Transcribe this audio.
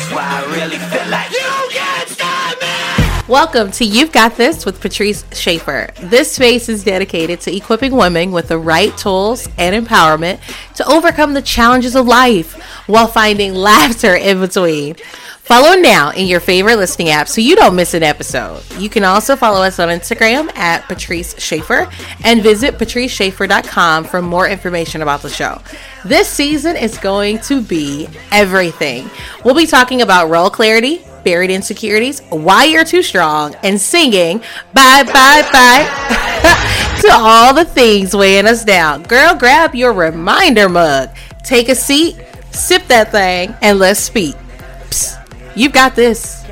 That's why I really feel like you can't stop me. Welcome to You've Got This with Patrice Schaffer. This space is dedicated to equipping women with the right tools and empowerment to overcome the challenges of life while finding laughter in between. Follow now in your favorite listening app so you don't miss an episode. You can also follow us on Instagram at Patrice Schaffer and visit patriceschaffer.com for more information about the show. This season is going to be everything. We'll be talking about role clarity, buried insecurities, why you're too strong, and singing bye bye bye to all the things weighing us down. Girl, grab your reminder mug, take a seat, sip that thing, and let's speak. Psst, you've got this.